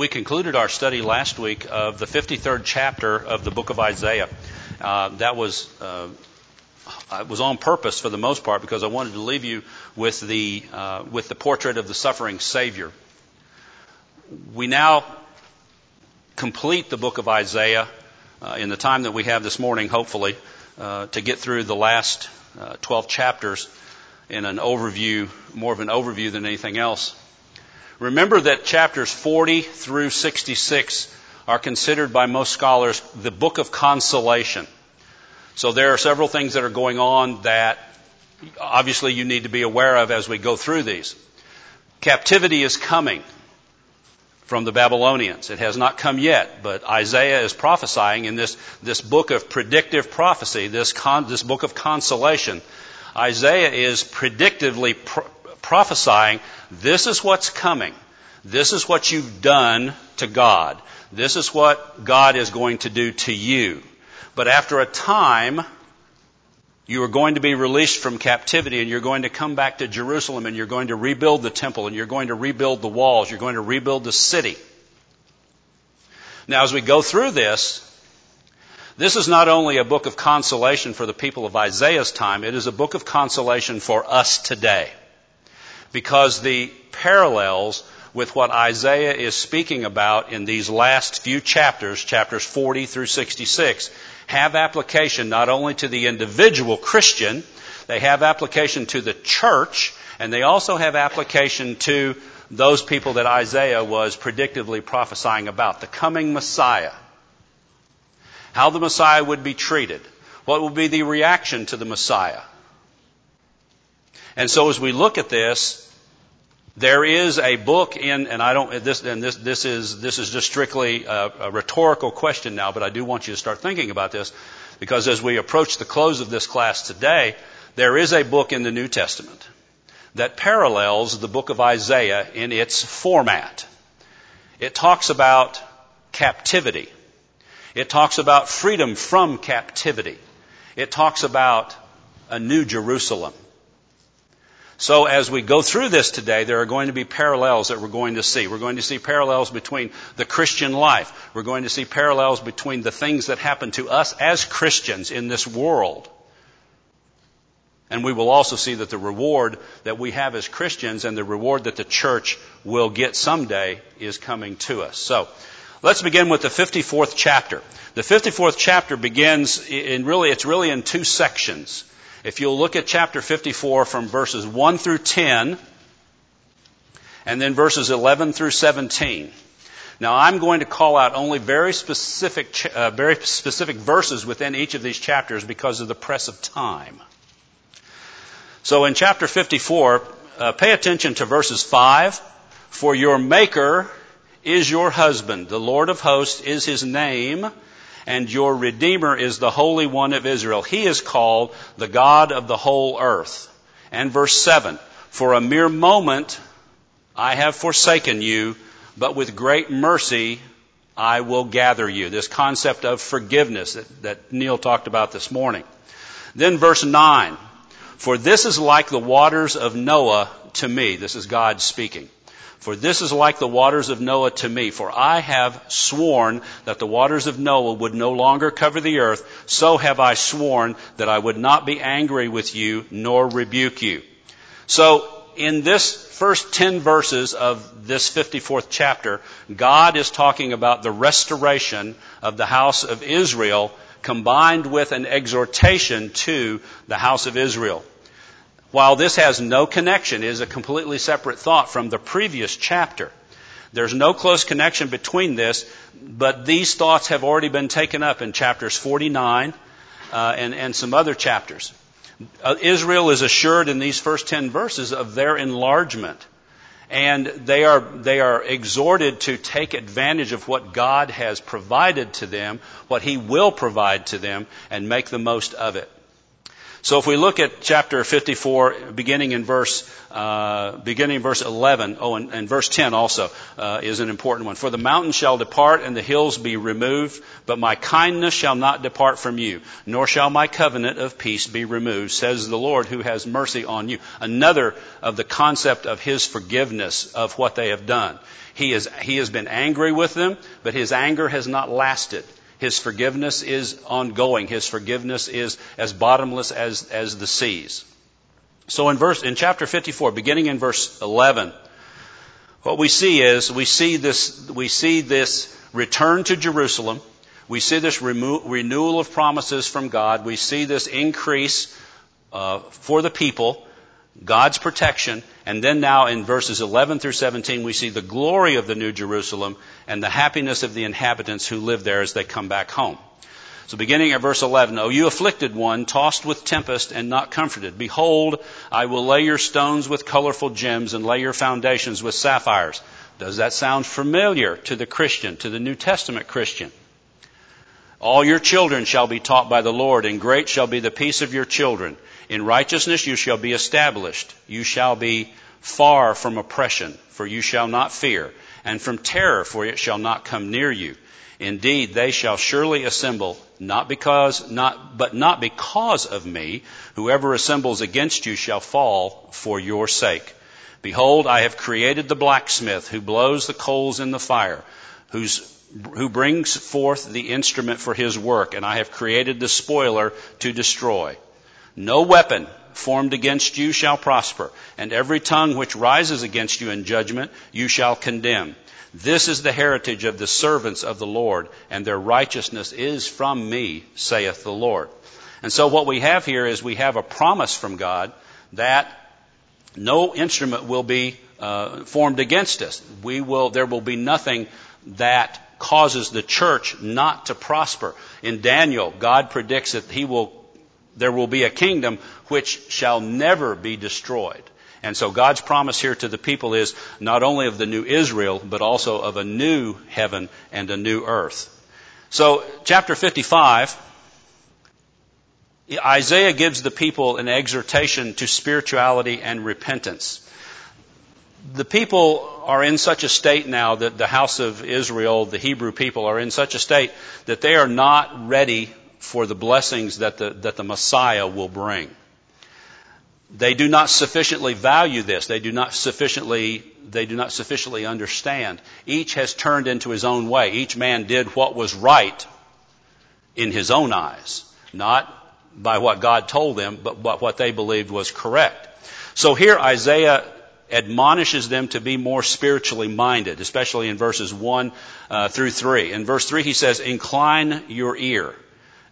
We concluded our study last week of the 53rd chapter of the book of Isaiah. Uh, that was uh, was on purpose for the most part because I wanted to leave you with the uh, with the portrait of the suffering Savior. We now complete the book of Isaiah uh, in the time that we have this morning, hopefully, uh, to get through the last uh, 12 chapters in an overview, more of an overview than anything else. Remember that chapters 40 through 66 are considered by most scholars the book of consolation. So there are several things that are going on that obviously you need to be aware of as we go through these. Captivity is coming from the Babylonians. It has not come yet, but Isaiah is prophesying in this, this book of predictive prophecy, this, con, this book of consolation. Isaiah is predictively pro- prophesying this is what's coming. This is what you've done to God. This is what God is going to do to you. But after a time, you are going to be released from captivity and you're going to come back to Jerusalem and you're going to rebuild the temple and you're going to rebuild the walls. You're going to rebuild the city. Now, as we go through this, this is not only a book of consolation for the people of Isaiah's time, it is a book of consolation for us today because the parallels with what Isaiah is speaking about in these last few chapters, chapters 40 through 66, have application not only to the individual Christian, they have application to the church, and they also have application to those people that Isaiah was predictively prophesying about, the coming Messiah. How the Messiah would be treated. What would be the reaction to the Messiah? And so as we look at this, there is a book in, and I don't, this, and this, this is, this is just strictly a, a rhetorical question now, but I do want you to start thinking about this because as we approach the close of this class today, there is a book in the New Testament that parallels the book of Isaiah in its format. It talks about captivity. It talks about freedom from captivity. It talks about a new Jerusalem. So as we go through this today, there are going to be parallels that we're going to see. We're going to see parallels between the Christian life. We're going to see parallels between the things that happen to us as Christians in this world. And we will also see that the reward that we have as Christians and the reward that the church will get someday is coming to us. So, let's begin with the 54th chapter. The 54th chapter begins in really, it's really in two sections. If you'll look at chapter 54 from verses 1 through 10, and then verses 11 through 17. Now, I'm going to call out only very specific, uh, very specific verses within each of these chapters because of the press of time. So, in chapter 54, uh, pay attention to verses 5. For your Maker is your husband, the Lord of hosts is his name and your Redeemer is the Holy One of Israel. He is called the God of the whole earth. And verse 7 For a mere moment I have forsaken you, but with great mercy I will gather you. This concept of forgiveness that, that Neil talked about this morning. Then verse 9 For this is like the waters of Noah to me. This is God speaking. For this is like the waters of Noah to me, for I have sworn that the waters of Noah would no longer cover the earth, so have I sworn that I would not be angry with you nor rebuke you. So, in this first 10 verses of this 54th chapter, God is talking about the restoration of the house of Israel combined with an exhortation to the house of Israel. While this has no connection, is a completely separate thought from the previous chapter. There's no close connection between this, but these thoughts have already been taken up in chapters 49 uh, and, and some other chapters. Uh, Israel is assured in these first 10 verses of their enlargement. And they are, they are exhorted to take advantage of what God has provided to them, what He will provide to them, and make the most of it. So if we look at chapter 54, beginning in verse, uh, beginning in verse 11, oh, and, and verse 10 also uh, is an important one. For the mountains shall depart and the hills be removed, but my kindness shall not depart from you, nor shall my covenant of peace be removed, says the Lord who has mercy on you. Another of the concept of His forgiveness of what they have done. He, is, he has been angry with them, but His anger has not lasted. His forgiveness is ongoing. His forgiveness is as bottomless as, as the seas. So in verse, in chapter 54, beginning in verse 11, what we see is, we see this, we see this return to Jerusalem. We see this remo- renewal of promises from God. We see this increase uh, for the people. God's protection, and then now in verses 11 through 17, we see the glory of the New Jerusalem and the happiness of the inhabitants who live there as they come back home. So beginning at verse 11, O you afflicted one, tossed with tempest and not comforted, behold, I will lay your stones with colorful gems and lay your foundations with sapphires. Does that sound familiar to the Christian, to the New Testament Christian? All your children shall be taught by the Lord, and great shall be the peace of your children. In righteousness you shall be established. You shall be far from oppression, for you shall not fear, and from terror, for it shall not come near you. Indeed, they shall surely assemble, not because, not, but not because of me. Whoever assembles against you shall fall for your sake. Behold, I have created the blacksmith who blows the coals in the fire, who brings forth the instrument for his work, and I have created the spoiler to destroy. No weapon formed against you shall prosper, and every tongue which rises against you in judgment you shall condemn. This is the heritage of the servants of the Lord, and their righteousness is from me, saith the Lord. And so what we have here is we have a promise from God that no instrument will be uh, formed against us. We will, there will be nothing that causes the church not to prosper. In Daniel, God predicts that he will there will be a kingdom which shall never be destroyed. And so God's promise here to the people is not only of the new Israel, but also of a new heaven and a new earth. So, chapter 55, Isaiah gives the people an exhortation to spirituality and repentance. The people are in such a state now that the house of Israel, the Hebrew people, are in such a state that they are not ready for the blessings that the, that the Messiah will bring. They do not sufficiently value this. They do not sufficiently, they do not sufficiently understand. Each has turned into his own way. Each man did what was right in his own eyes, not by what God told them, but what they believed was correct. So here Isaiah admonishes them to be more spiritually minded, especially in verses 1 uh, through 3. In verse 3 he says, Incline your ear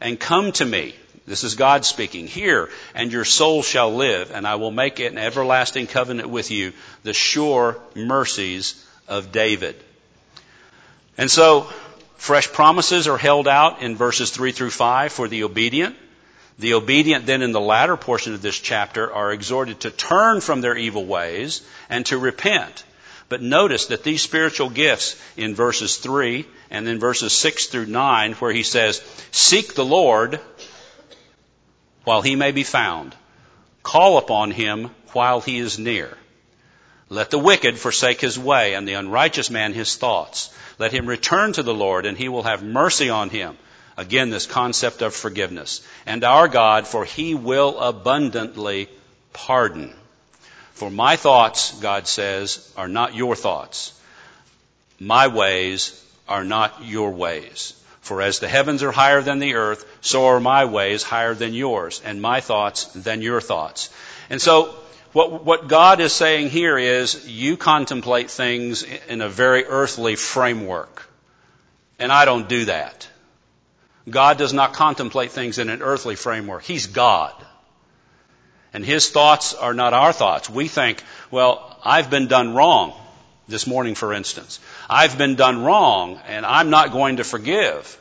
and come to me. This is God speaking. Hear, and your soul shall live, and I will make an everlasting covenant with you, the sure mercies of David. And so, fresh promises are held out in verses 3 through 5 for the obedient. The obedient then in the latter portion of this chapter are exhorted to turn from their evil ways and to repent. But notice that these spiritual gifts in verses 3 and then verses 6 through 9, where he says, Seek the Lord while he may be found. Call upon him while he is near. Let the wicked forsake his way and the unrighteous man his thoughts. Let him return to the Lord and he will have mercy on him. Again, this concept of forgiveness. And our God, for he will abundantly pardon. For my thoughts, God says, are not your thoughts. My ways are not your ways. For as the heavens are higher than the earth, so are my ways higher than yours, and my thoughts than your thoughts. And so, what, what God is saying here is, you contemplate things in a very earthly framework. And I don't do that. God does not contemplate things in an earthly framework. He's God. And his thoughts are not our thoughts. We think, well, I've been done wrong this morning, for instance. I've been done wrong and I'm not going to forgive.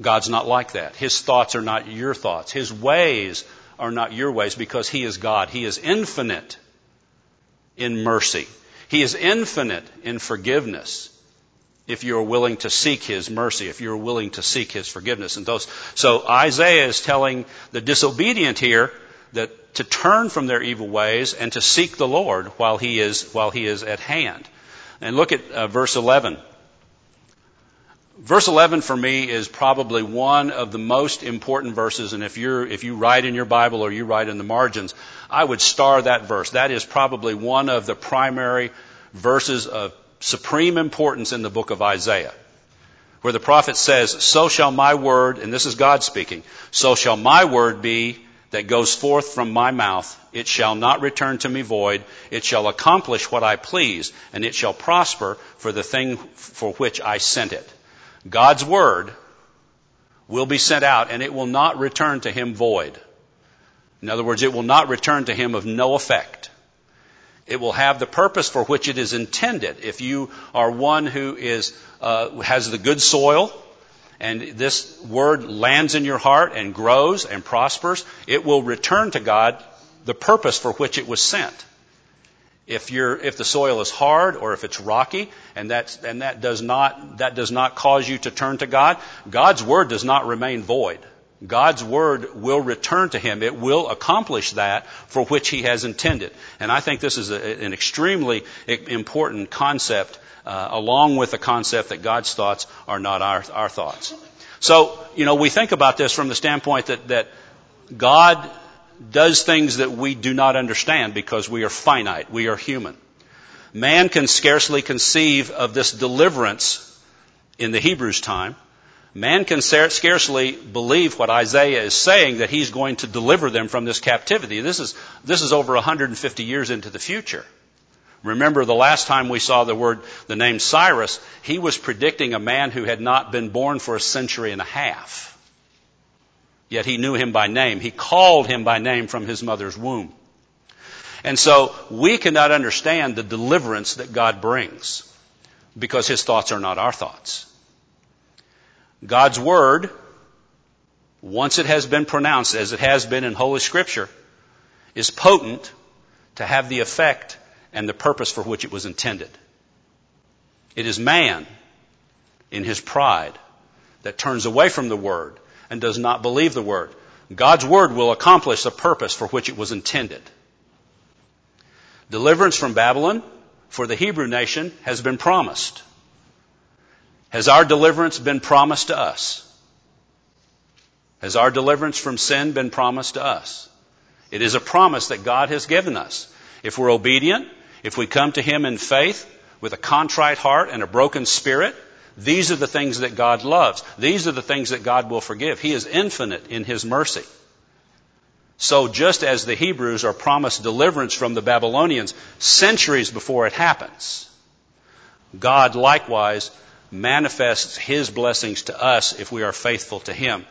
God's not like that. His thoughts are not your thoughts. His ways are not your ways because He is God. He is infinite in mercy. He is infinite in forgiveness if you're willing to seek His mercy, if you're willing to seek His forgiveness. And those, so Isaiah is telling the disobedient here that to turn from their evil ways and to seek the Lord while he is, while he is at hand. And look at uh, verse 11. Verse 11 for me is probably one of the most important verses, and if, you're, if you write in your Bible or you write in the margins, I would star that verse. That is probably one of the primary verses of supreme importance in the book of Isaiah, where the prophet says, So shall my word, and this is God speaking, so shall my word be that goes forth from my mouth. It shall not return to me void. It shall accomplish what I please, and it shall prosper for the thing for which I sent it. God's word will be sent out, and it will not return to him void. In other words, it will not return to him of no effect. It will have the purpose for which it is intended. If you are one who is, uh, has the good soil, and this word lands in your heart and grows and prospers, it will return to God the purpose for which it was sent. If, if the soil is hard or if it's rocky and, and that, does not, that does not cause you to turn to God, God's word does not remain void. God's word will return to him. It will accomplish that for which he has intended. And I think this is a, an extremely important concept uh, along with the concept that God's thoughts are not our, our thoughts. So, you know, we think about this from the standpoint that, that God does things that we do not understand because we are finite, we are human. Man can scarcely conceive of this deliverance in the Hebrews' time. Man can scarcely believe what Isaiah is saying that he's going to deliver them from this captivity. This is, this is over 150 years into the future. Remember the last time we saw the word, the name Cyrus, he was predicting a man who had not been born for a century and a half. Yet he knew him by name. He called him by name from his mother's womb. And so we cannot understand the deliverance that God brings because his thoughts are not our thoughts. God's word, once it has been pronounced as it has been in Holy Scripture, is potent to have the effect and the purpose for which it was intended. It is man in his pride that turns away from the word and does not believe the word. God's word will accomplish the purpose for which it was intended. Deliverance from Babylon for the Hebrew nation has been promised. Has our deliverance been promised to us? Has our deliverance from sin been promised to us? It is a promise that God has given us. If we're obedient, if we come to Him in faith with a contrite heart and a broken spirit, these are the things that God loves. These are the things that God will forgive. He is infinite in His mercy. So just as the Hebrews are promised deliverance from the Babylonians centuries before it happens, God likewise manifests His blessings to us if we are faithful to Him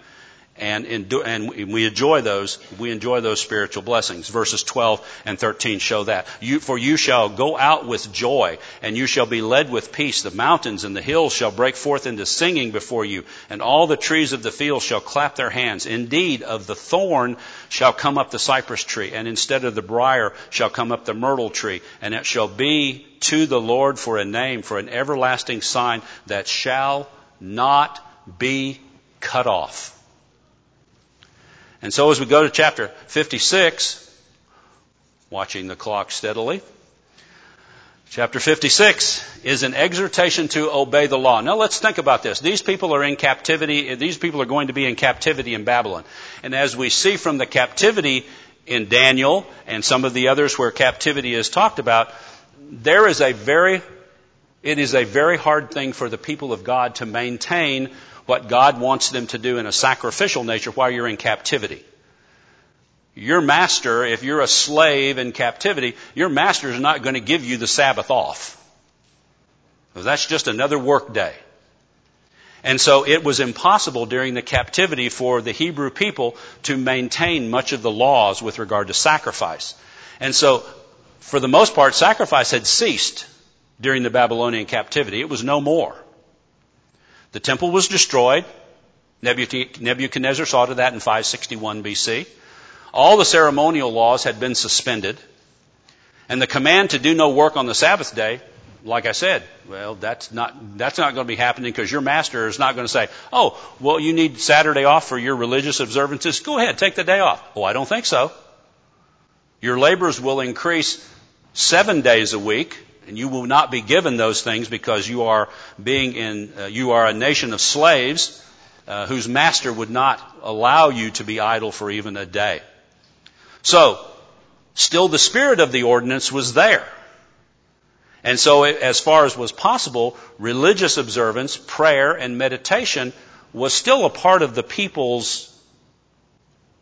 and, and we enjoy those, we enjoy those spiritual blessings. Verses 12 and 13 show that. You, for you shall go out with joy, and you shall be led with peace. The mountains and the hills shall break forth into singing before you, and all the trees of the field shall clap their hands. Indeed, of the thorn shall come up the cypress tree, and instead of the brier shall come up the myrtle tree, and it shall be to the Lord for a name, for an everlasting sign that shall not be cut off. And so as we go to chapter 56, watching the clock steadily, chapter 56 is an exhortation to obey the law. Now let's think about this. These people are in captivity, these people are going to be in captivity in Babylon. And as we see from the captivity in Daniel and some of the others where captivity is talked about, there is a very, it is a very hard thing for the people of God to maintain what God wants them to do in a sacrificial nature while you're in captivity. Your master, if you're a slave in captivity, your master is not going to give you the Sabbath off. That's just another work day. And so it was impossible during the captivity for the Hebrew people to maintain much of the laws with regard to sacrifice. And so, for the most part, sacrifice had ceased during the Babylonian captivity. It was no more. The temple was destroyed. Nebuchadnezzar saw to that in 561 BC. All the ceremonial laws had been suspended. And the command to do no work on the Sabbath day, like I said, well, that's not, that's not going to be happening because your master is not going to say, oh, well, you need Saturday off for your religious observances. Go ahead, take the day off. Oh, I don't think so. Your labors will increase seven days a week, and you will not be given those things because you are being in, uh, you are a nation of slaves uh, whose master would not allow you to be idle for even a day. So, still the spirit of the ordinance was there. And so, as far as was possible, religious observance, prayer, and meditation was still a part of the people's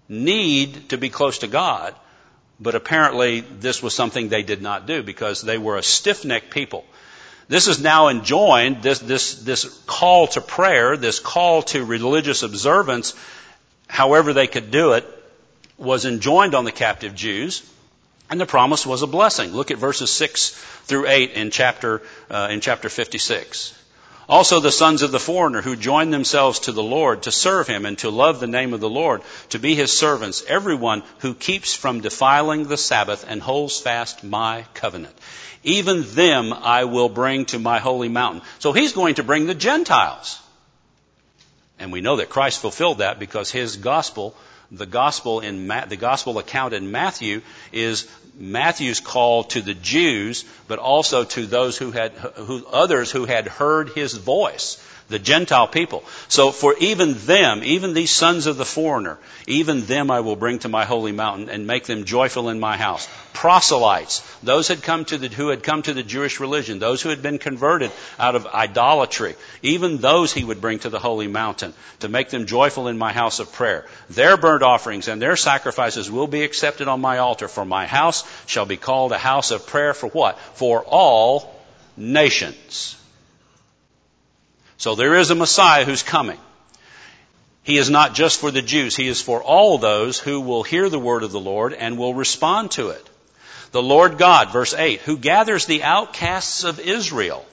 need to be close to God. But apparently, this was something they did not do because they were a stiff necked people. This is now enjoined, this, this, this call to prayer, this call to religious observance, however they could do it, was enjoined on the captive Jews. And the promise was a blessing. Look at verses 6 through 8 in chapter, uh, in chapter 56. Also the sons of the foreigner who join themselves to the Lord to serve him and to love the name of the Lord, to be his servants, everyone who keeps from defiling the Sabbath and holds fast my covenant. Even them I will bring to my holy mountain. So he's going to bring the Gentiles. And we know that Christ fulfilled that because his gospel the gospel in Ma- the gospel account in Matthew is Matthew's call to the Jews, but also to those who had who, others who had heard his voice the Gentile people. So for even them, even these sons of the foreigner, even them I will bring to my holy mountain and make them joyful in my house. Proselytes, those had come to the, who had come to the Jewish religion, those who had been converted out of idolatry, even those he would bring to the holy mountain to make them joyful in my house of prayer. Their burnt offerings and their sacrifices will be accepted on my altar, for my house shall be called a house of prayer for what? For all nations. So there is a Messiah who's coming. He is not just for the Jews, he is for all those who will hear the word of the Lord and will respond to it. The Lord God, verse 8, who gathers the outcasts of Israel,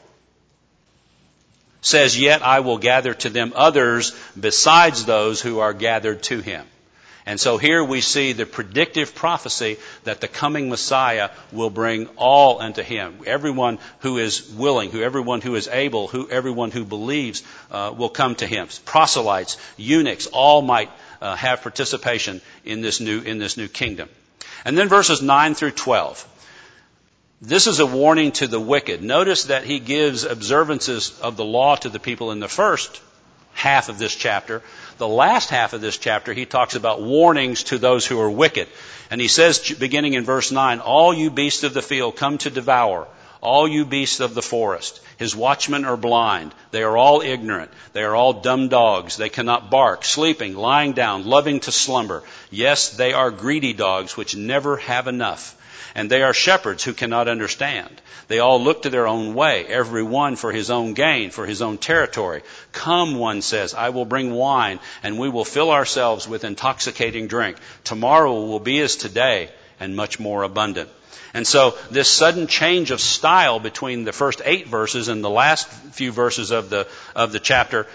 says, Yet I will gather to them others besides those who are gathered to him. And so here we see the predictive prophecy that the coming Messiah will bring all unto him. Everyone who is willing, who everyone who is able, who everyone who believes uh, will come to him. Proselytes, eunuchs, all might uh, have participation in this new in this new kingdom. And then verses 9 through 12. This is a warning to the wicked. Notice that he gives observances of the law to the people in the first half of this chapter. The last half of this chapter, he talks about warnings to those who are wicked. And he says, beginning in verse 9, All you beasts of the field come to devour. All you beasts of the forest. His watchmen are blind. They are all ignorant. They are all dumb dogs. They cannot bark, sleeping, lying down, loving to slumber. Yes, they are greedy dogs which never have enough. And they are shepherds who cannot understand. They all look to their own way, every one for his own gain, for his own territory. Come, one says, I will bring wine, and we will fill ourselves with intoxicating drink. Tomorrow will be as today, and much more abundant. And so this sudden change of style between the first eight verses and the last few verses of the, of the chapter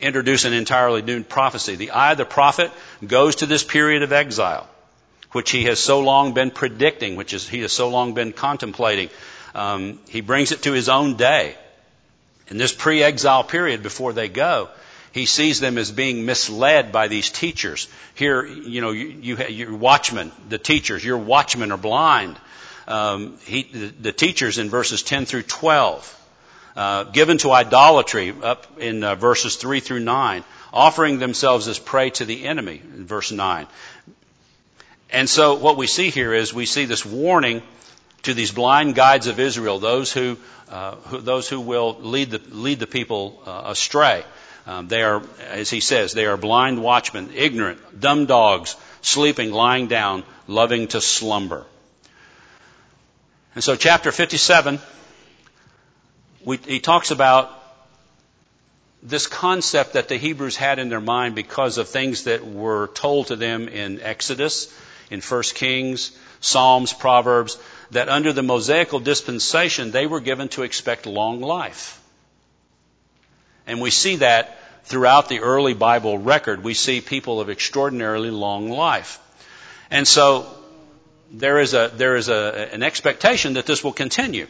introduce an entirely new prophecy. The eye of the prophet goes to this period of exile which he has so long been predicting, which is, he has so long been contemplating. Um, he brings it to his own day. In this pre-exile period before they go, he sees them as being misled by these teachers. Here, you know, you, you your watchmen, the teachers, your watchmen are blind. Um, he, the, the, teachers in verses 10 through 12, uh, given to idolatry up in uh, verses 3 through 9, offering themselves as prey to the enemy in verse 9. And so what we see here is we see this warning to these blind guides of Israel, those who, uh, who those who will lead the, lead the people uh, astray. Um, they are, as he says, they are blind watchmen, ignorant, dumb dogs, sleeping, lying down, loving to slumber. And so, chapter 57, we, he talks about this concept that the Hebrews had in their mind because of things that were told to them in Exodus in 1 Kings, Psalms, Proverbs, that under the Mosaical dispensation, they were given to expect long life. And we see that throughout the early Bible record. We see people of extraordinarily long life. And so there is a, there is a, an expectation that this will continue.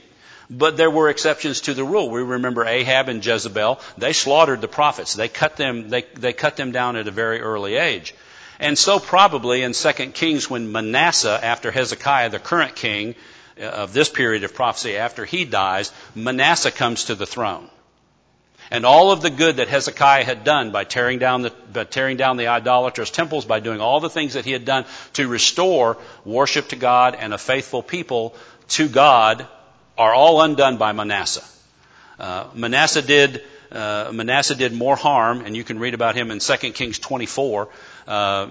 But there were exceptions to the rule. We remember Ahab and Jezebel. They slaughtered the prophets. They cut them, they, they cut them down at a very early age. And so probably in 2 Kings when Manasseh, after Hezekiah, the current king uh, of this period of prophecy, after he dies, Manasseh comes to the throne. And all of the good that Hezekiah had done by tearing down the, by tearing down the idolatrous temples, by doing all the things that he had done to restore worship to God and a faithful people to God, are all undone by Manasseh. Uh, Manasseh did uh, Manasseh did more harm, and you can read about him in 2 Kings 24. Uh,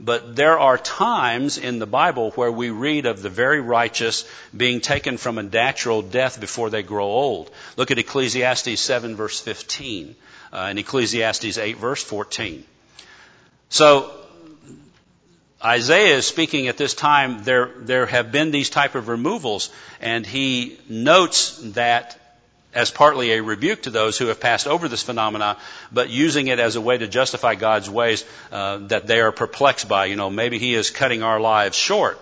but there are times in the Bible where we read of the very righteous being taken from a natural death before they grow old. Look at Ecclesiastes 7 verse 15 uh, and Ecclesiastes 8 verse 14. So Isaiah is speaking at this time, there, there have been these type of removals, and he notes that as partly a rebuke to those who have passed over this phenomena, but using it as a way to justify God's ways uh, that they are perplexed by. You know, maybe He is cutting our lives short.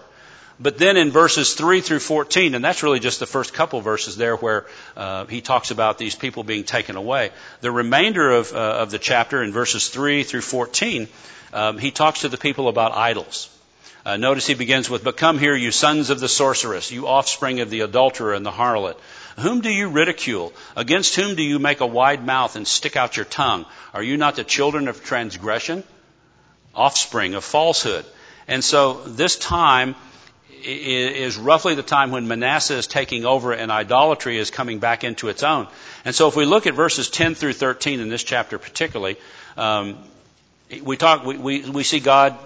But then in verses 3 through 14, and that's really just the first couple verses there where uh, he talks about these people being taken away. The remainder of, uh, of the chapter in verses 3 through 14, um, he talks to the people about idols. Uh, notice he begins with, But come here, you sons of the sorceress, you offspring of the adulterer and the harlot. Whom do you ridicule? Against whom do you make a wide mouth and stick out your tongue? Are you not the children of transgression? Offspring of falsehood. And so this time is roughly the time when Manasseh is taking over and idolatry is coming back into its own. And so if we look at verses 10 through 13 in this chapter particularly, um, we talk, we, we, we, see God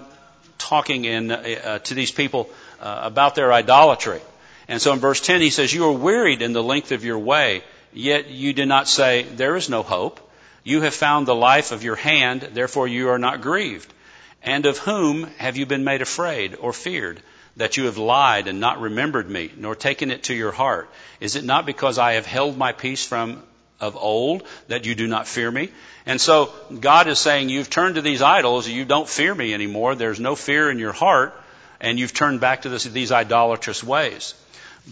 talking in, uh, to these people uh, about their idolatry. And so in verse 10 he says, You are wearied in the length of your way, yet you do not say, There is no hope. You have found the life of your hand, therefore you are not grieved. And of whom have you been made afraid or feared? That you have lied and not remembered me, nor taken it to your heart. Is it not because I have held my peace from of old that you do not fear me? And so God is saying, You've turned to these idols, you don't fear me anymore, there's no fear in your heart, and you've turned back to this, these idolatrous ways.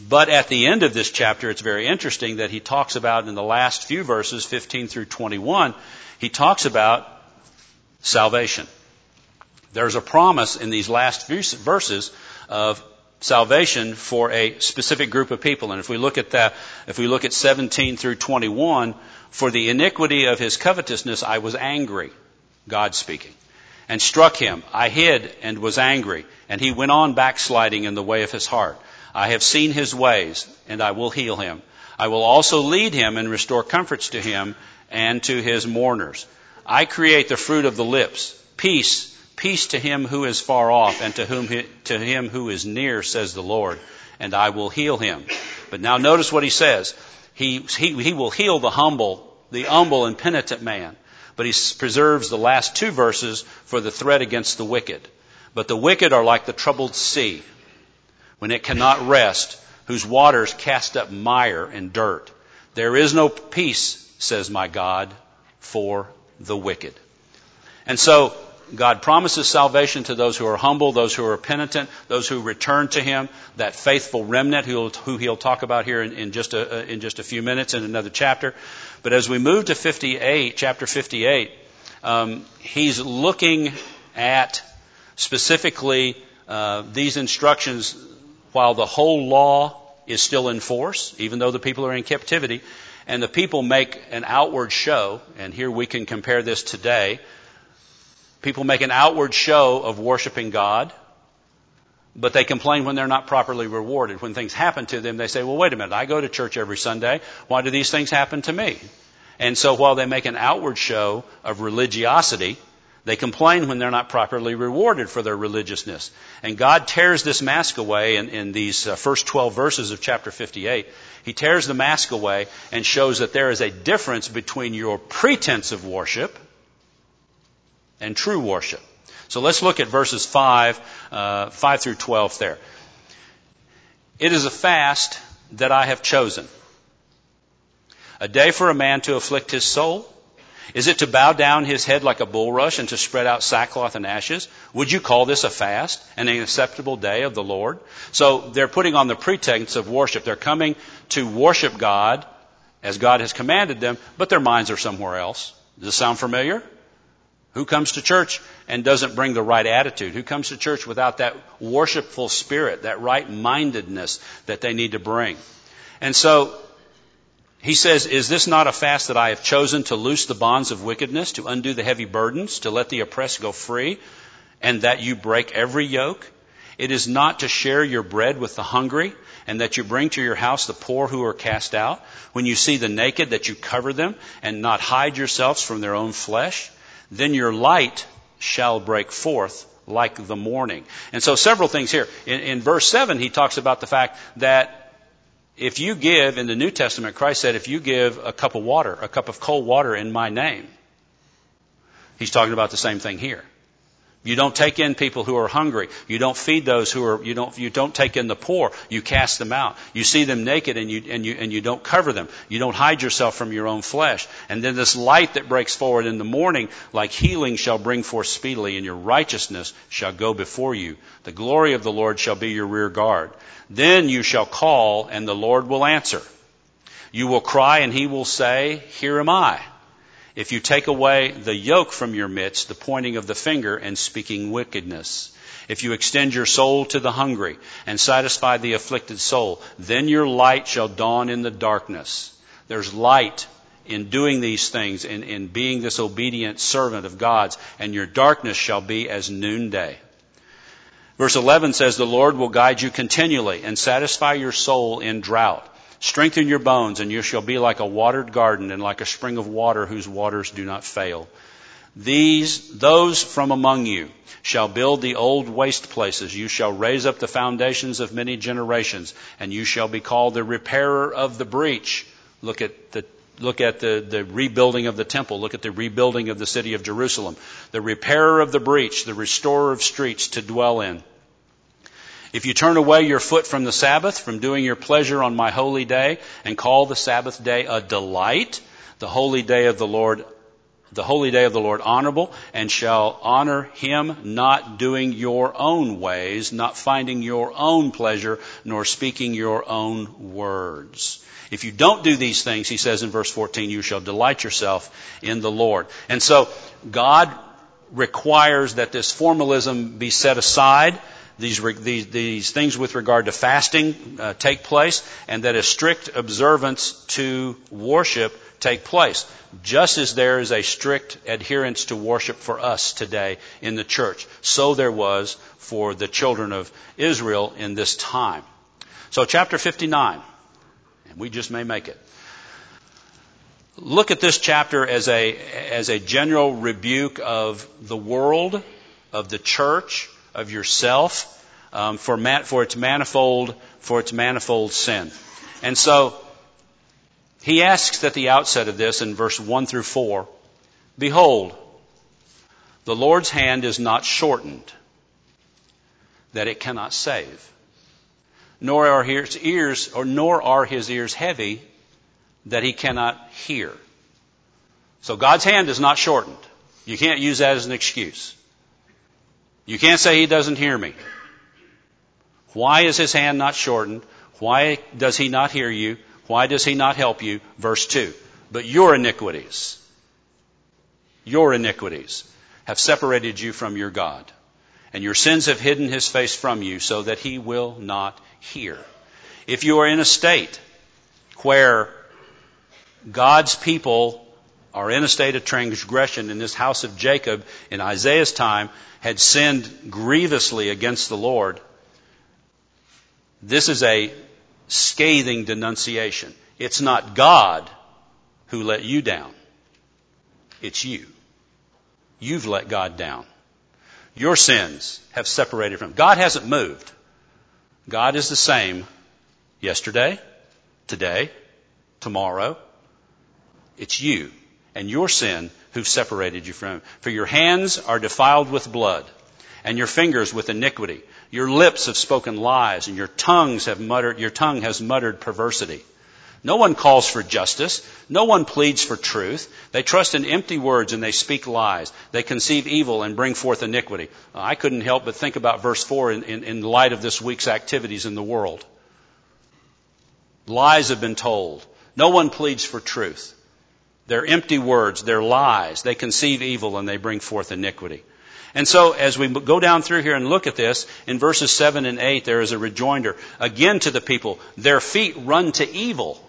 But at the end of this chapter, it's very interesting that he talks about in the last few verses, 15 through 21, he talks about salvation. There's a promise in these last few verses of salvation for a specific group of people. And if we look at that, if we look at 17 through 21, for the iniquity of his covetousness I was angry, God speaking, and struck him. I hid and was angry, and he went on backsliding in the way of his heart. I have seen his ways, and I will heal him. I will also lead him and restore comforts to him and to his mourners. I create the fruit of the lips. Peace, peace to him who is far off and to whom he, to him who is near, says the Lord, and I will heal him. But now notice what he says. He, he, he will heal the humble, the humble and penitent man. But he preserves the last two verses for the threat against the wicked. But the wicked are like the troubled sea when it cannot rest, whose waters cast up mire and dirt. There is no peace, says my God, for the wicked. And so, God promises salvation to those who are humble, those who are penitent, those who return to Him, that faithful remnant who, who He'll talk about here in, in, just a, in just a few minutes in another chapter. But as we move to 58, chapter 58, um, He's looking at specifically uh, these instructions while the whole law is still in force, even though the people are in captivity, and the people make an outward show, and here we can compare this today. People make an outward show of worshiping God, but they complain when they're not properly rewarded. When things happen to them, they say, well, wait a minute, I go to church every Sunday. Why do these things happen to me? And so while they make an outward show of religiosity, they complain when they're not properly rewarded for their religiousness. And God tears this mask away in, in these uh, first 12 verses of chapter 58. He tears the mask away and shows that there is a difference between your pretense of worship and true worship. So let's look at verses 5, uh, 5 through 12 there. It is a fast that I have chosen. A day for a man to afflict his soul is it to bow down his head like a bulrush and to spread out sackcloth and ashes? Would you call this a fast and an acceptable day of the Lord? So they're putting on the pretense of worship. They're coming to worship God as God has commanded them, but their minds are somewhere else. Does this sound familiar? Who comes to church and doesn't bring the right attitude? Who comes to church without that worshipful spirit, that right mindedness that they need to bring? And so, he says, Is this not a fast that I have chosen to loose the bonds of wickedness, to undo the heavy burdens, to let the oppressed go free, and that you break every yoke? It is not to share your bread with the hungry, and that you bring to your house the poor who are cast out. When you see the naked, that you cover them, and not hide yourselves from their own flesh then your light shall break forth like the morning. And so several things here. In, in, verse 7, he talks about the fact that if you give, in the New Testament, Christ said, if you give a cup of water, a cup of cold water in my name, he's talking about the same thing here. You don't take in people who are hungry. You don't feed those who are, you don't, you don't take in the poor. You cast them out. You see them naked and you, and you, and you don't cover them. You don't hide yourself from your own flesh. And then this light that breaks forward in the morning, like healing shall bring forth speedily and your righteousness shall go before you. The glory of the Lord shall be your rear guard. Then you shall call and the Lord will answer. You will cry and he will say, here am I. If you take away the yoke from your midst, the pointing of the finger and speaking wickedness. If you extend your soul to the hungry and satisfy the afflicted soul, then your light shall dawn in the darkness. There's light in doing these things, in, in being this obedient servant of God's, and your darkness shall be as noonday. Verse 11 says, The Lord will guide you continually and satisfy your soul in drought Strengthen your bones, and you shall be like a watered garden and like a spring of water whose waters do not fail. These, those from among you shall build the old waste places. You shall raise up the foundations of many generations, and you shall be called the repairer of the breach. Look at the look at the, the rebuilding of the temple. Look at the rebuilding of the city of Jerusalem. The repairer of the breach, the restorer of streets to dwell in. If you turn away your foot from the Sabbath, from doing your pleasure on my holy day, and call the Sabbath day a delight, the holy day of the Lord, the holy day of the Lord honorable, and shall honor him, not doing your own ways, not finding your own pleasure, nor speaking your own words. If you don't do these things, he says in verse 14, you shall delight yourself in the Lord. And so, God requires that this formalism be set aside these, these, these things with regard to fasting uh, take place and that a strict observance to worship take place. Just as there is a strict adherence to worship for us today in the church, so there was for the children of Israel in this time. So chapter 59, and we just may make it. Look at this chapter as a, as a general rebuke of the world, of the church, of yourself um, for, for its manifold for its manifold sin. And so he asks at the outset of this in verse 1 through 4, Behold, the Lord's hand is not shortened that it cannot save, nor are his ears or nor are his ears heavy that he cannot hear. So God's hand is not shortened. You can't use that as an excuse. You can't say he doesn't hear me. Why is his hand not shortened? Why does he not hear you? Why does he not help you? Verse 2. But your iniquities, your iniquities have separated you from your God, and your sins have hidden his face from you so that he will not hear. If you are in a state where God's people are in a state of transgression in this house of Jacob in Isaiah's time had sinned grievously against the Lord, this is a scathing denunciation. It's not God who let you down. It's you. You've let God down. Your sins have separated from God hasn't moved. God is the same yesterday, today, tomorrow. It's you and your sin who've separated you from him. For your hands are defiled with blood and your fingers with iniquity. Your lips have spoken lies, and your tongues have muttered, your tongue has muttered perversity. No one calls for justice. No one pleads for truth. They trust in empty words and they speak lies. They conceive evil and bring forth iniquity. Uh, I couldn't help but think about verse 4 in, in, in light of this week's activities in the world. Lies have been told. No one pleads for truth. They're empty words. They're lies. They conceive evil and they bring forth iniquity. And so as we go down through here and look at this, in verses 7 and 8, there is a rejoinder again to the people. Their feet run to evil.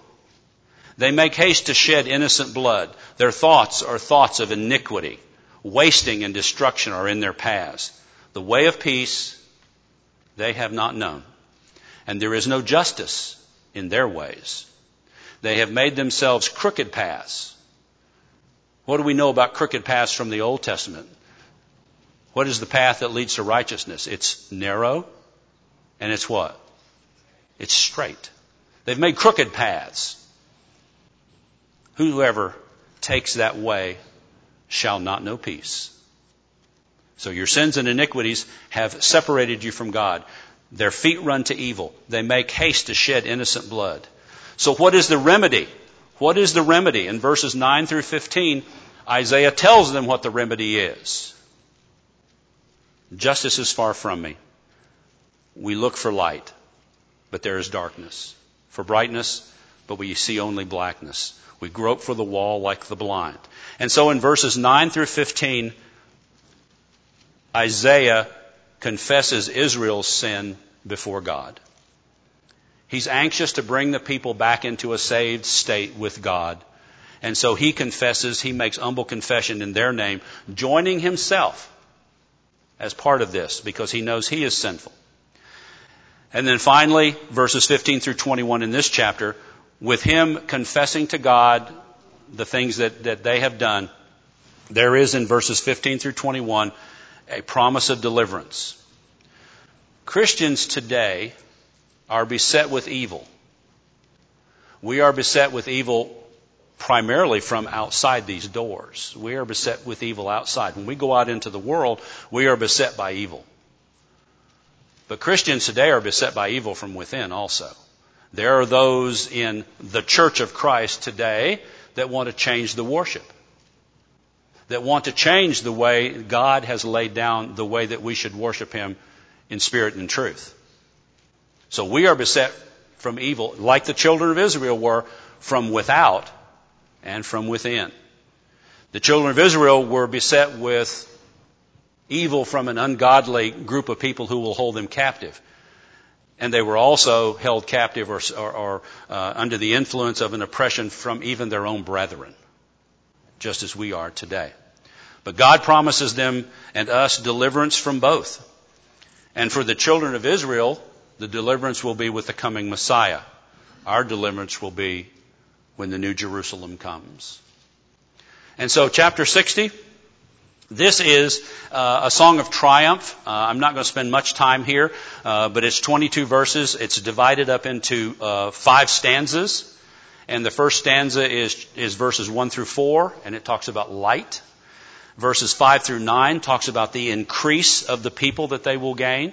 They make haste to shed innocent blood. Their thoughts are thoughts of iniquity. Wasting and destruction are in their paths. The way of peace they have not known. And there is no justice in their ways. They have made themselves crooked paths. What do we know about crooked paths from the Old Testament? What is the path that leads to righteousness? It's narrow and it's what? It's straight. They've made crooked paths. Whoever takes that way shall not know peace. So your sins and iniquities have separated you from God. Their feet run to evil. They make haste to shed innocent blood. So what is the remedy? What is the remedy? In verses 9 through 15, Isaiah tells them what the remedy is. Justice is far from me. We look for light, but there is darkness. For brightness, but we see only blackness. We grope for the wall like the blind. And so in verses 9 through 15, Isaiah confesses Israel's sin before God. He's anxious to bring the people back into a saved state with God. And so he confesses, he makes humble confession in their name, joining himself as part of this because he knows he is sinful. And then finally, verses 15 through 21 in this chapter, with him confessing to God the things that, that they have done, there is in verses 15 through 21 a promise of deliverance. Christians today are beset with evil. We are beset with evil primarily from outside these doors. We are beset with evil outside. When we go out into the world, we are beset by evil. But Christians today are beset by evil from within also. There are those in the church of Christ today that want to change the worship that want to change the way God has laid down the way that we should worship Him in spirit and truth. So we are beset from evil, like the children of Israel were, from without and from within. The children of Israel were beset with evil from an ungodly group of people who will hold them captive. And they were also held captive or, or, or uh, under the influence of an oppression from even their own brethren, just as we are today. But God promises them and us deliverance from both. And for the children of Israel, the deliverance will be with the coming Messiah. Our deliverance will be when the New Jerusalem comes. And so, chapter 60, this is uh, a song of triumph. Uh, I'm not going to spend much time here, uh, but it's 22 verses. It's divided up into uh, five stanzas. And the first stanza is, is verses 1 through 4, and it talks about light. Verses 5 through 9 talks about the increase of the people that they will gain.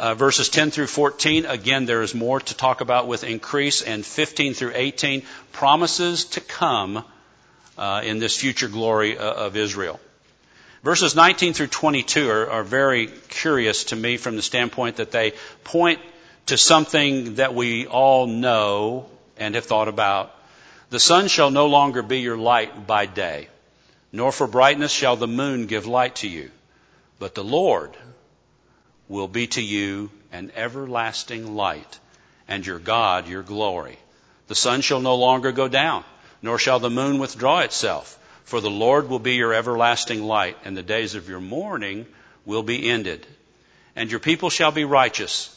Uh, verses 10 through 14, again, there is more to talk about with increase. And 15 through 18, promises to come uh, in this future glory uh, of Israel. Verses 19 through 22 are, are very curious to me from the standpoint that they point to something that we all know and have thought about. The sun shall no longer be your light by day nor for brightness shall the moon give light to you. But the Lord will be to you an everlasting light, and your God your glory. The sun shall no longer go down, nor shall the moon withdraw itself. For the Lord will be your everlasting light, and the days of your mourning will be ended. And your people shall be righteous.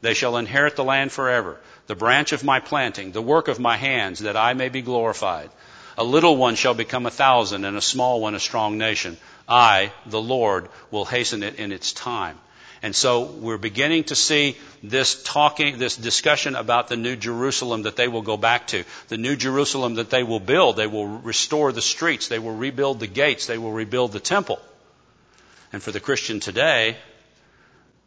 They shall inherit the land forever, the branch of my planting, the work of my hands, that I may be glorified. A little one shall become a thousand, and a small one a strong nation. I, the Lord, will hasten it in its time. And so we're beginning to see this talking, this discussion about the new Jerusalem that they will go back to. The new Jerusalem that they will build. They will restore the streets. They will rebuild the gates. They will rebuild the temple. And for the Christian today,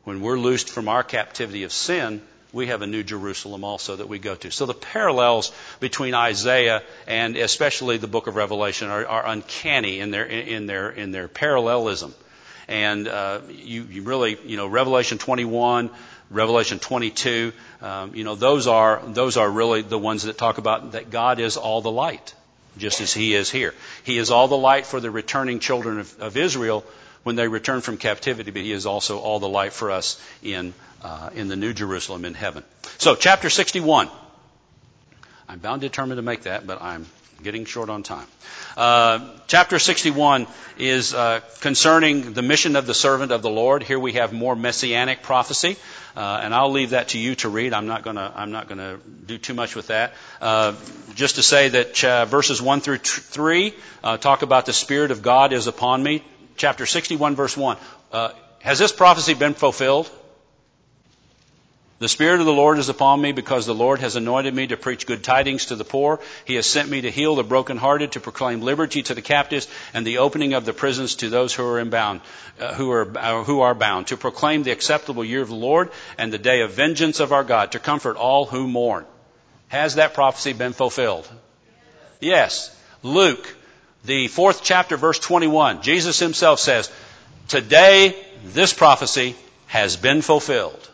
when we're loosed from our captivity of sin, we have a new Jerusalem also that we go to. So the parallels between Isaiah and especially the book of Revelation are, are uncanny in their, in their, in their parallelism. And uh, you, you really, you know, Revelation 21, Revelation 22, um, you know, those are those are really the ones that talk about that God is all the light. just as he is here. He is all the light for the returning children of, of Israel when they return from captivity, but he is also all the light for us in, uh, in the New Jerusalem in heaven. So, chapter 61. I'm bound determined to make that, but I'm getting short on time. Uh, chapter 61 is uh, concerning the mission of the servant of the Lord. Here we have more messianic prophecy, uh, and I'll leave that to you to read. I'm not going to I'm not going to do too much with that. Uh, just to say that uh, verses 1 through 3 uh, talk about the Spirit of God is upon me. Chapter 61, verse 1. has this prophecy been fulfilled? The Spirit of the Lord is upon me because the Lord has anointed me to preach good tidings to the poor. He has sent me to heal the brokenhearted, to proclaim liberty to the captives, and the opening of the prisons to those who are bound, uh, who are uh, who are bound, to proclaim the acceptable year of the Lord and the day of vengeance of our God, to comfort all who mourn. Has that prophecy been fulfilled? Yes. Luke, the fourth chapter, verse 21, Jesus himself says, Today this prophecy has been fulfilled.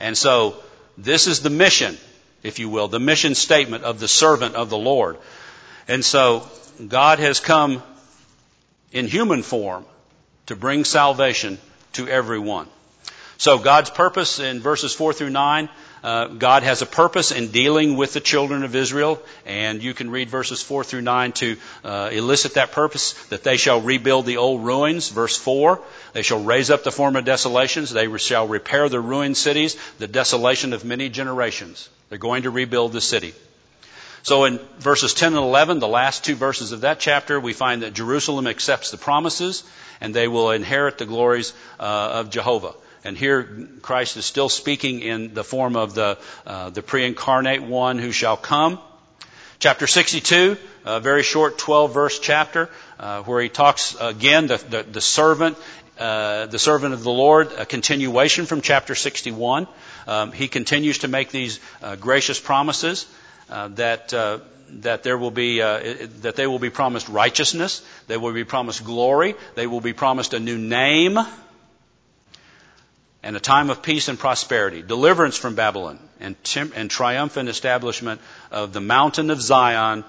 And so this is the mission, if you will, the mission statement of the servant of the Lord. And so God has come in human form to bring salvation to everyone. So God's purpose in verses 4 through 9 uh, God has a purpose in dealing with the children of Israel, and you can read verses 4 through 9 to uh, elicit that purpose, that they shall rebuild the old ruins. Verse 4, they shall raise up the former desolations, they shall repair the ruined cities, the desolation of many generations. They're going to rebuild the city. So in verses 10 and 11, the last two verses of that chapter, we find that Jerusalem accepts the promises, and they will inherit the glories uh, of Jehovah. And here Christ is still speaking in the form of the, uh, the pre-incarnate one who shall come. Chapter 62, a very short 12 verse chapter, uh, where he talks again, the, the, the servant, uh, the servant of the Lord, a continuation from chapter 61. Um, he continues to make these uh, gracious promises uh, that uh, that there will be uh, that they will be promised righteousness, they will be promised glory, they will be promised a new name, and a time of peace and prosperity, deliverance from Babylon, and, and triumphant establishment of the mountain of Zion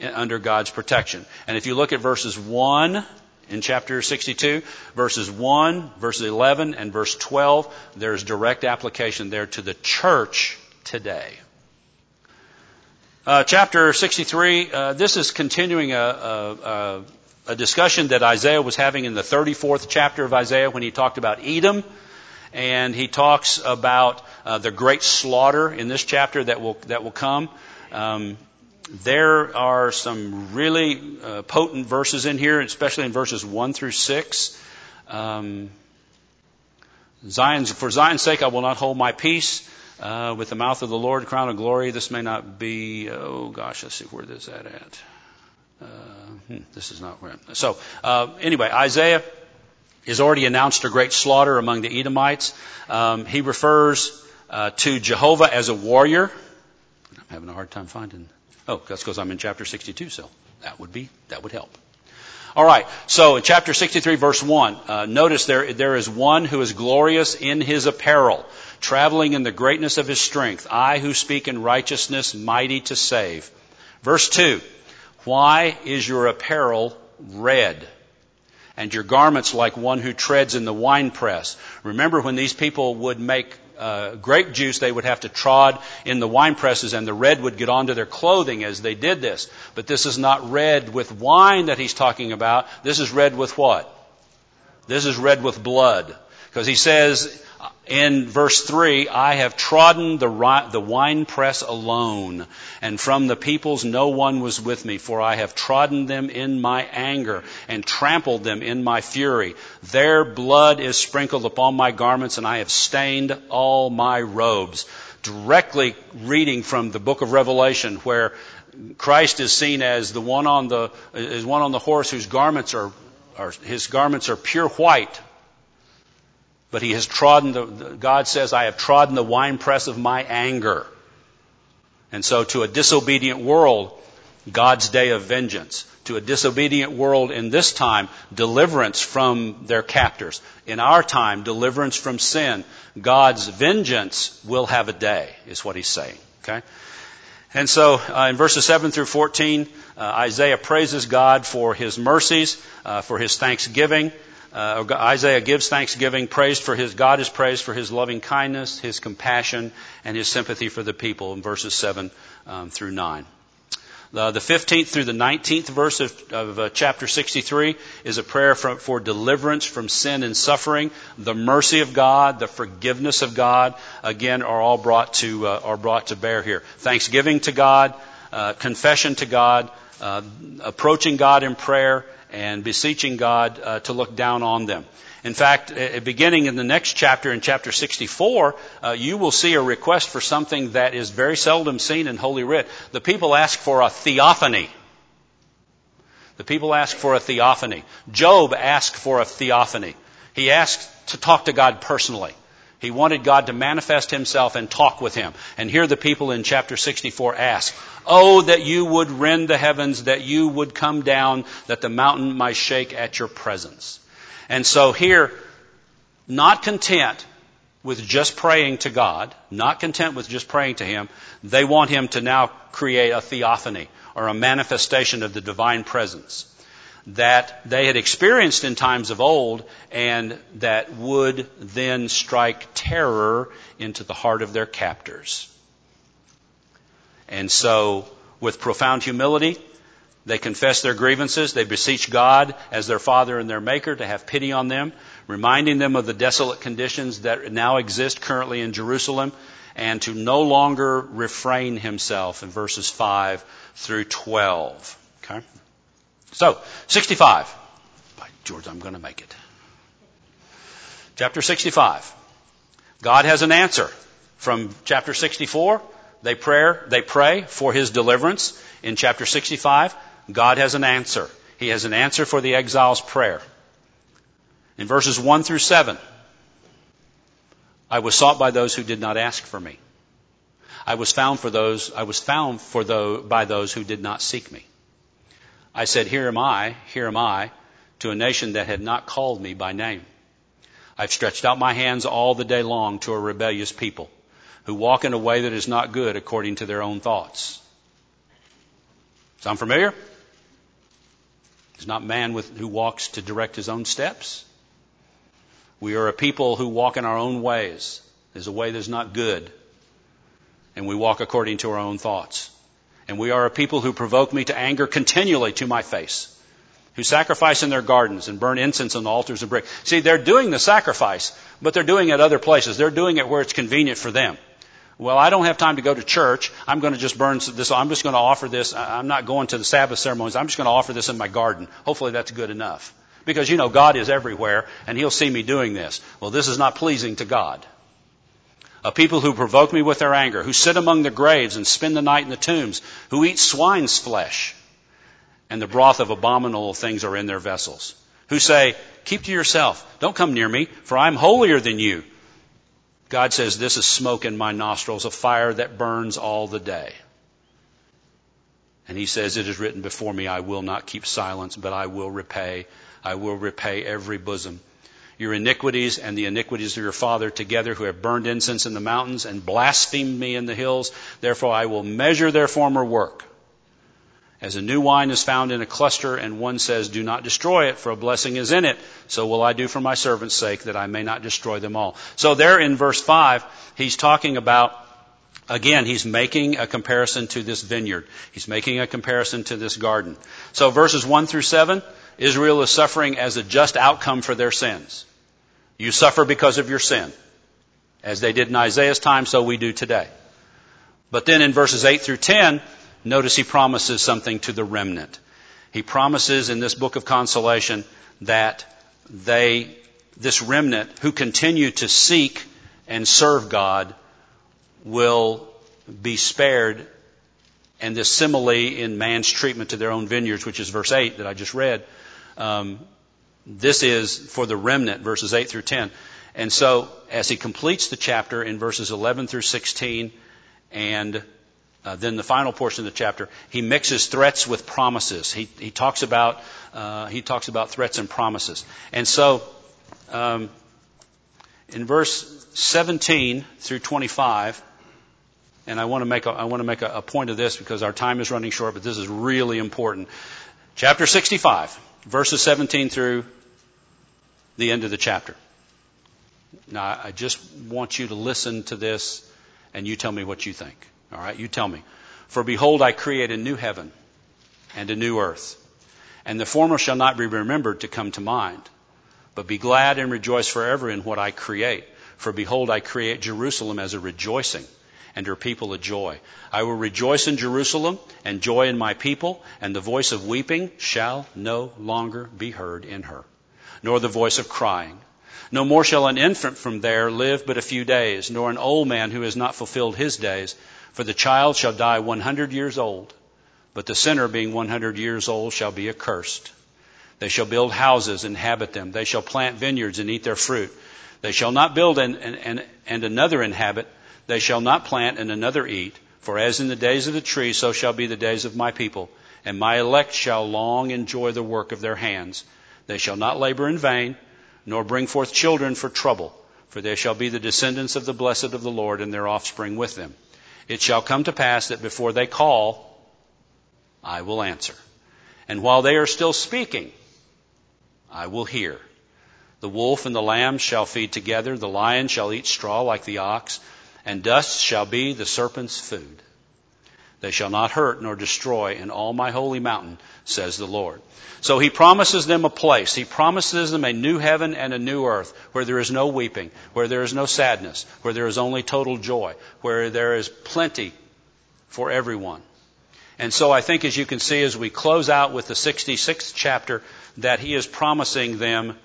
under God's protection. And if you look at verses 1 in chapter 62, verses 1, verses 11, and verse 12, there's direct application there to the church today. Uh, chapter 63, uh, this is continuing a, a, a discussion that Isaiah was having in the 34th chapter of Isaiah when he talked about Edom and he talks about uh, the great slaughter in this chapter that will that will come. Um, there are some really uh, potent verses in here, especially in verses one through six. Um, Zion's, for Zion's sake, I will not hold my peace. Uh, with the mouth of the Lord, crown of glory. This may not be. Oh gosh, let's see where this is at. Uh, hmm, this is not where. So uh, anyway, Isaiah has already announced a great slaughter among the Edomites. Um, he refers uh, to Jehovah as a warrior. I'm having a hard time finding. Oh, that's because I'm in chapter 62, so that would be that would help. All right. So in chapter 63, verse 1, uh, notice there there is one who is glorious in his apparel, traveling in the greatness of his strength. I who speak in righteousness, mighty to save. Verse 2. Why is your apparel red? And your garments like one who treads in the winepress. Remember when these people would make uh, grape juice, they would have to trod in the wine presses and the red would get onto their clothing as they did this. But this is not red with wine that he's talking about. This is red with what? This is red with blood. Because he says, in verse 3, I have trodden the, the winepress alone, and from the peoples no one was with me, for I have trodden them in my anger and trampled them in my fury. Their blood is sprinkled upon my garments, and I have stained all my robes. Directly reading from the book of Revelation, where Christ is seen as the one on the, as one on the horse whose garments are, are his garments are pure white, but he has trodden the, God says, I have trodden the winepress of my anger. And so to a disobedient world, God's day of vengeance. To a disobedient world in this time, deliverance from their captors. In our time, deliverance from sin. God's vengeance will have a day, is what he's saying. Okay? And so uh, in verses 7 through 14, uh, Isaiah praises God for his mercies, uh, for his thanksgiving. Uh, Isaiah gives thanksgiving, praised for his, God is praised for his loving kindness, his compassion, and his sympathy for the people in verses 7 um, through 9. Uh, the 15th through the 19th verse of, of uh, chapter 63 is a prayer for, for, deliverance from sin and suffering. The mercy of God, the forgiveness of God, again, are all brought to, uh, are brought to bear here. Thanksgiving to God, uh, confession to God, uh, approaching God in prayer, and beseeching God uh, to look down on them. In fact, beginning in the next chapter, in chapter 64, uh, you will see a request for something that is very seldom seen in Holy Writ. The people ask for a theophany. The people ask for a theophany. Job asked for a theophany. He asked to talk to God personally. He wanted God to manifest himself and talk with him. And here the people in chapter 64 ask, Oh, that you would rend the heavens, that you would come down, that the mountain might shake at your presence. And so here, not content with just praying to God, not content with just praying to Him, they want Him to now create a theophany or a manifestation of the divine presence that they had experienced in times of old and that would then strike terror into the heart of their captors. And so, with profound humility, they confess their grievances. They beseech God as their Father and their Maker to have pity on them, reminding them of the desolate conditions that now exist currently in Jerusalem, and to no longer refrain himself in verses 5 through 12. Okay? So, 65. By George, I'm going to make it. Chapter 65. God has an answer. From chapter 64, they pray, they pray for his deliverance. In chapter 65, God has an answer. He has an answer for the exile's prayer. In verses 1 through 7, I was sought by those who did not ask for me. I was found for those, I was found for those, by those who did not seek me. I said, Here am I, here am I, to a nation that had not called me by name. I've stretched out my hands all the day long to a rebellious people who walk in a way that is not good according to their own thoughts. Sound familiar? It's not man with, who walks to direct his own steps. We are a people who walk in our own ways. There's a way that's not good. And we walk according to our own thoughts. And we are a people who provoke me to anger continually to my face. Who sacrifice in their gardens and burn incense on the altars of brick. See, they're doing the sacrifice, but they're doing it other places. They're doing it where it's convenient for them. Well, I don't have time to go to church. I'm going to just burn this. I'm just going to offer this. I'm not going to the Sabbath ceremonies. I'm just going to offer this in my garden. Hopefully that's good enough. Because, you know, God is everywhere and He'll see me doing this. Well, this is not pleasing to God. A people who provoke me with their anger, who sit among the graves and spend the night in the tombs, who eat swine's flesh, and the broth of abominable things are in their vessels, who say, Keep to yourself. Don't come near me, for I'm holier than you. God says, This is smoke in my nostrils, a fire that burns all the day. And he says, It is written before me, I will not keep silence, but I will repay. I will repay every bosom. Your iniquities and the iniquities of your father together, who have burned incense in the mountains and blasphemed me in the hills. Therefore I will measure their former work. As a new wine is found in a cluster, and one says, Do not destroy it, for a blessing is in it, so will I do for my servant's sake, that I may not destroy them all. So there in verse 5, he's talking about, again, he's making a comparison to this vineyard. He's making a comparison to this garden. So verses 1 through 7, Israel is suffering as a just outcome for their sins. You suffer because of your sin. As they did in Isaiah's time, so we do today. But then in verses 8 through 10, notice he promises something to the remnant. He promises in this book of consolation that they, this remnant who continue to seek and serve God will be spared. And this simile in man's treatment to their own vineyards, which is verse 8 that I just read, um, this is for the remnant, verses 8 through 10. And so, as he completes the chapter in verses 11 through 16 and uh, then the final portion of the chapter, he mixes threats with promises. He, he talks about uh, he talks about threats and promises. And so, um, in verse 17 through 25, and I want to make a, I want to make a, a point of this because our time is running short, but this is really important. Chapter 65, verses 17 through the end of the chapter. Now, I just want you to listen to this and you tell me what you think. All right, you tell me. For behold, I create a new heaven and a new earth, and the former shall not be remembered to come to mind. But be glad and rejoice forever in what I create. For behold, I create Jerusalem as a rejoicing, and her people a joy. I will rejoice in Jerusalem, and joy in my people, and the voice of weeping shall no longer be heard in her, nor the voice of crying. No more shall an infant from there live but a few days, nor an old man who has not fulfilled his days. For the child shall die one hundred years old, but the sinner being one hundred years old shall be accursed. They shall build houses and inhabit them. They shall plant vineyards and eat their fruit. They shall not build and, and, and another inhabit. They shall not plant and another eat. For as in the days of the tree, so shall be the days of my people. And my elect shall long enjoy the work of their hands. They shall not labor in vain nor bring forth children for trouble, for they shall be the descendants of the blessed of the Lord and their offspring with them. It shall come to pass that before they call, I will answer. And while they are still speaking, I will hear. The wolf and the lamb shall feed together, the lion shall eat straw like the ox, and dust shall be the serpent's food. They shall not hurt nor destroy in all my holy mountain, says the Lord. So he promises them a place. He promises them a new heaven and a new earth where there is no weeping, where there is no sadness, where there is only total joy, where there is plenty for everyone. And so I think as you can see as we close out with the 66th chapter that he is promising them,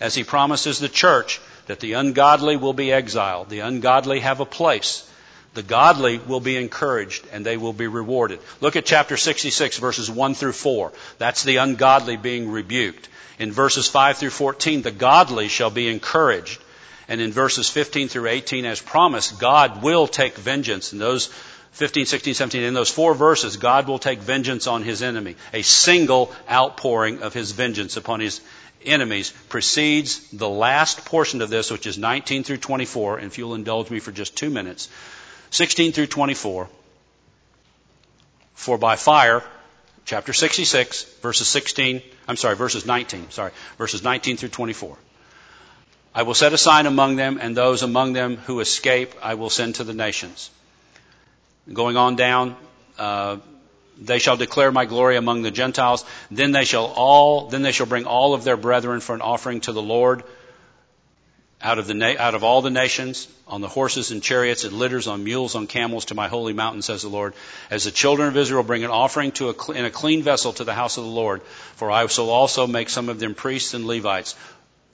as he promises the church, that the ungodly will be exiled. The ungodly have a place the godly will be encouraged and they will be rewarded. Look at chapter 66 verses 1 through 4. That's the ungodly being rebuked. In verses 5 through 14, the godly shall be encouraged. And in verses 15 through 18, as promised, God will take vengeance. In those 15, 16, 17, in those four verses, God will take vengeance on his enemy. A single outpouring of his vengeance upon his enemies precedes the last portion of this, which is 19 through 24. And if you'll indulge me for just two minutes, 16 through 24. For by fire, chapter 66, verses 16, I'm sorry, verses 19, sorry, verses 19 through 24. I will set a sign among them, and those among them who escape I will send to the nations. Going on down, uh, they shall declare my glory among the Gentiles. Then they shall all, then they shall bring all of their brethren for an offering to the Lord out of, the out of all the nations, on the horses and chariots and litters, on mules, on camels, to my holy mountain, says the Lord. As the children of Israel bring an offering to a in a clean vessel to the house of the Lord, for I shall also make some of them priests and Levites.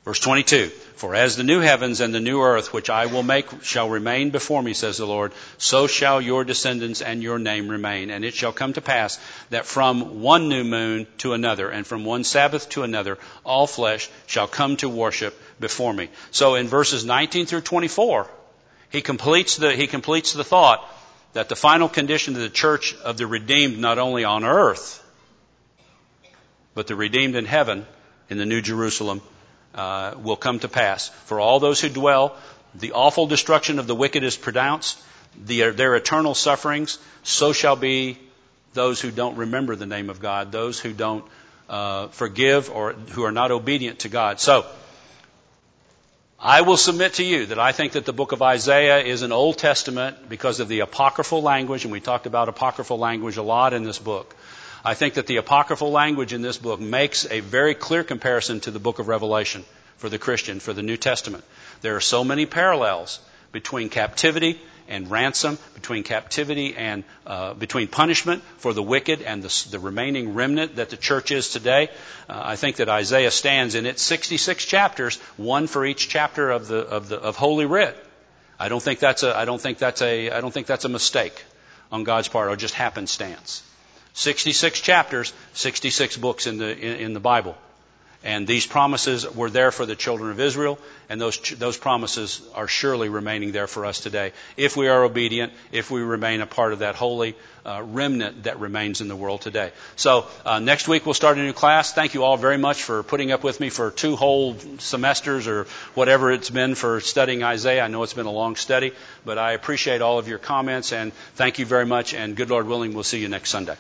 Verse 22, For as the new heavens and the new earth which I will make shall remain before me, says the Lord, so shall your descendants and your name remain. And it shall come to pass that from one new moon to another, and from one Sabbath to another, all flesh shall come to worship before me. So in verses 19 through 24, he completes the, he completes the thought that the final condition of the church of the redeemed not only on earth, but the redeemed in heaven in the New Jerusalem uh, will come to pass. For all those who dwell, the awful destruction of the wicked is pronounced, the, their eternal sufferings, so shall be those who don't remember the name of God, those who don't uh, forgive or who are not obedient to God. So, I will submit to you that I think that the book of Isaiah is an Old Testament because of the apocryphal language, and we talked about apocryphal language a lot in this book. I think that the apocryphal language in this book makes a very clear comparison to the book of Revelation for the Christian, for the New Testament. There are so many parallels between captivity and ransom, between captivity and uh, between punishment for the wicked and the, the, remaining remnant that the church is today. Uh, I think that Isaiah stands in its 66 chapters, one for each chapter of the of the of Holy Writ. I don't think that's a I don't think that's a I don't think that's a mistake on God's part or just happenstance. 66 chapters, 66 books in the, in, in the Bible. And these promises were there for the children of Israel, and those, those promises are surely remaining there for us today if we are obedient, if we remain a part of that holy uh, remnant that remains in the world today. So uh, next week we'll start a new class. Thank you all very much for putting up with me for two whole semesters or whatever it's been for studying Isaiah. I know it's been a long study, but I appreciate all of your comments and thank you very much. And good Lord willing, we'll see you next Sunday.